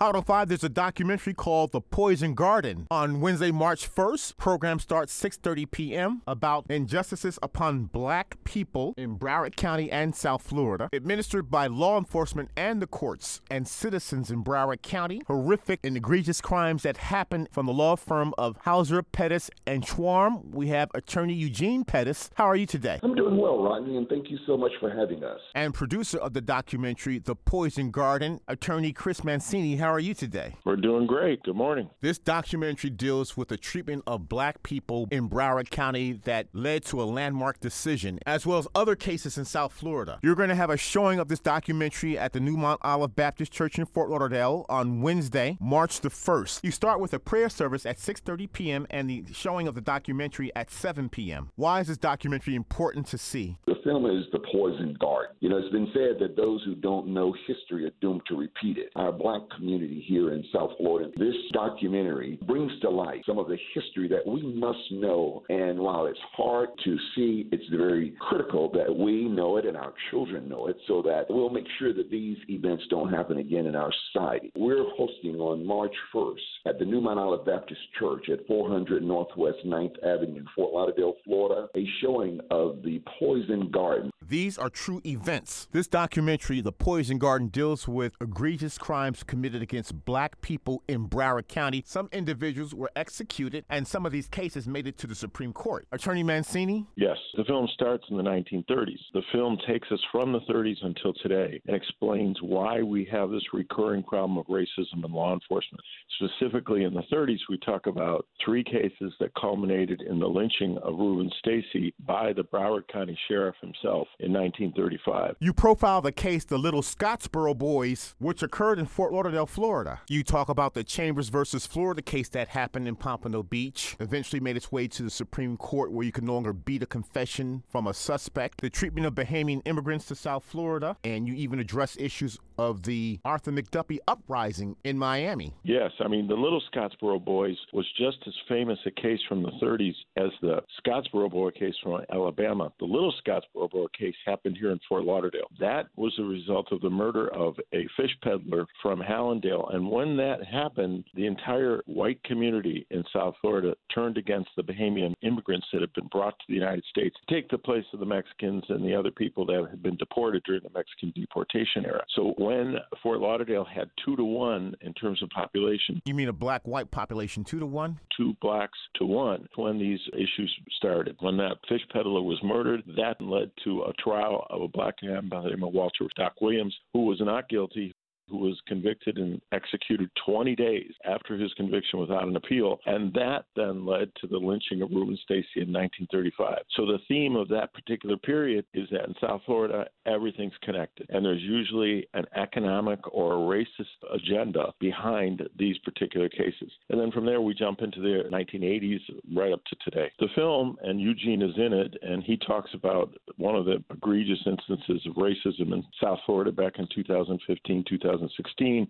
Out on 5, there's a documentary called The Poison Garden. On Wednesday, March 1st, program starts 6.30 p.m. about injustices upon black people in Broward County and South Florida, administered by law enforcement and the courts and citizens in Broward County. Horrific and egregious crimes that happen from the law firm of Hauser, Pettis, and Schwamm. We have attorney Eugene Pettis. How are you today? I'm doing well, Rodney, and thank you so much for having us. And producer of the documentary, The Poison Garden, attorney Chris Mancini. How are you today? We're doing great. Good morning. This documentary deals with the treatment of black people in Broward County that led to a landmark decision, as well as other cases in South Florida. You're going to have a showing of this documentary at the New Mount Olive Baptist Church in Fort Lauderdale on Wednesday, March the 1st. You start with a prayer service at 6:30 p.m. and the showing of the documentary at 7 p.m. Why is this documentary important to see? Film is The Poison Garden. You know, it's been said that those who don't know history are doomed to repeat it. Our black community here in South Florida. This documentary brings to light some of the history that we must know. And while it's hard to see, it's very critical that we know it and our children know it so that we'll make sure that these events don't happen again in our society. We're on March 1st at the New Mount Olive Baptist Church at 400 Northwest 9th Avenue, Fort Lauderdale, Florida, a showing of the Poison Garden. These are true events. This documentary, The Poison Garden, deals with egregious crimes committed against black people in Broward County. Some individuals were executed, and some of these cases made it to the Supreme Court. Attorney Mancini? Yes. The film starts in the 1930s. The film takes us from the 30s until today and explains why we have this recurring problem of racism in law enforcement. Specifically, in the 30s, we talk about three cases that culminated in the lynching of Rubin Stacy by the Broward County Sheriff himself in 1935. You profile the case, the Little Scottsboro Boys, which occurred in Fort Lauderdale, Florida. You talk about the Chambers versus Florida case that happened in Pompano Beach, eventually made its way to the Supreme Court where you can no longer beat a confession from a suspect, the treatment of Bahamian immigrants to South Florida, and you even address issues of the Arthur McDuffie uprising in Miami. Yes, I mean, the Little Scottsboro Boys was just as famous a case from the 30s as the Scottsboro Boy case from Alabama. The Little Scottsboro Boy case happened here in Fort Lauderdale. That was the result of the murder of a fish peddler from Hallandale. And when that happened, the entire white community in South Florida turned against the Bahamian immigrants that had been brought to the United States to take the place of the Mexicans and the other people that had been deported during the Mexican deportation era. So when Fort Lauderdale had two to one in terms of population, You mean a black white population, two to one? two blacks to one when these issues started. When that fish peddler was murdered, that led to a trial of a black man by the name of Walter Doc Williams, who was not guilty. Who was convicted and executed 20 days after his conviction without an appeal. And that then led to the lynching of Rubin Stacy in 1935. So the theme of that particular period is that in South Florida, everything's connected. And there's usually an economic or a racist agenda behind these particular cases. And then from there, we jump into the 1980s right up to today. The film, and Eugene is in it, and he talks about one of the egregious instances of racism in South Florida back in 2015, 2016,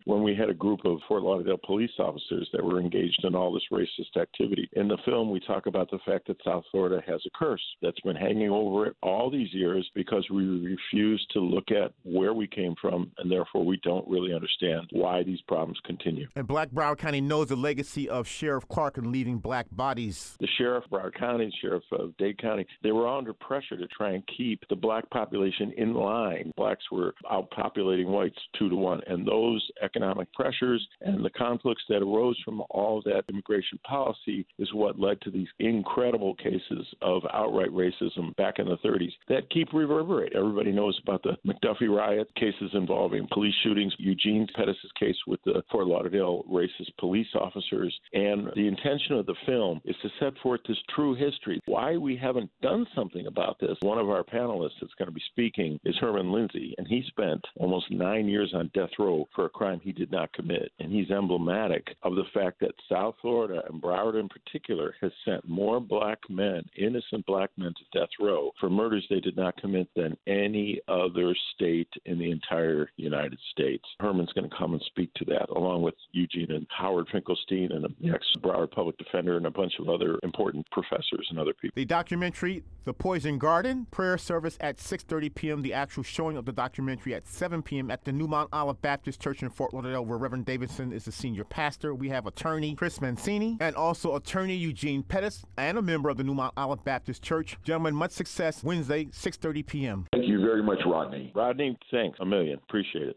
when we had a group of Fort Lauderdale police officers that were engaged in all this racist activity. In the film, we talk about the fact that South Florida has a curse that's been hanging over it all these years because we refuse to look at where we came from, and therefore we don't really understand why these problems continue. And Black Broward County knows the legacy of Sheriff Clark and leaving black bodies. The sheriff of Broward County, sheriff of Dade County, they were all under pressure to try and keep the black population in line. Blacks were outpopulating whites two to one, and those economic pressures and the conflicts that arose from all that immigration policy is what led to these incredible cases of outright racism back in the 30s that keep reverberating. Everybody knows about the McDuffie riot, cases involving police shootings, Eugene Pettis' case with the Fort Lauderdale racist police officers, and the intention of the film is to set forth this true history. Why we haven't done something about this. One of our panelists that's going to be speaking is Herman Lindsey, and he spent almost nine years on death row for a crime he did not commit. And he's emblematic of the fact that South Florida and Broward in particular has sent more black men, innocent black men, to death row for murders they did not commit than any other state in the entire United States. Herman's going to come and speak to that, along with Eugene and Howard Finkelstein and the ex Broward public defender and a bunch of other important professors and other people. The documentary, The Poison Garden, prayer service at 6.30 p.m., the actual showing of the documentary at 7 p.m. at the New Mount Olive Baptist Church in Fort Lauderdale, where Reverend Davidson is the senior pastor. We have attorney Chris Mancini and also attorney Eugene Pettis and a member of the New Mount Olive Baptist Church. Gentlemen, much success Wednesday, 6.30 p.m. Thank you very much, Rodney. Rodney, thanks a million. Appreciate it.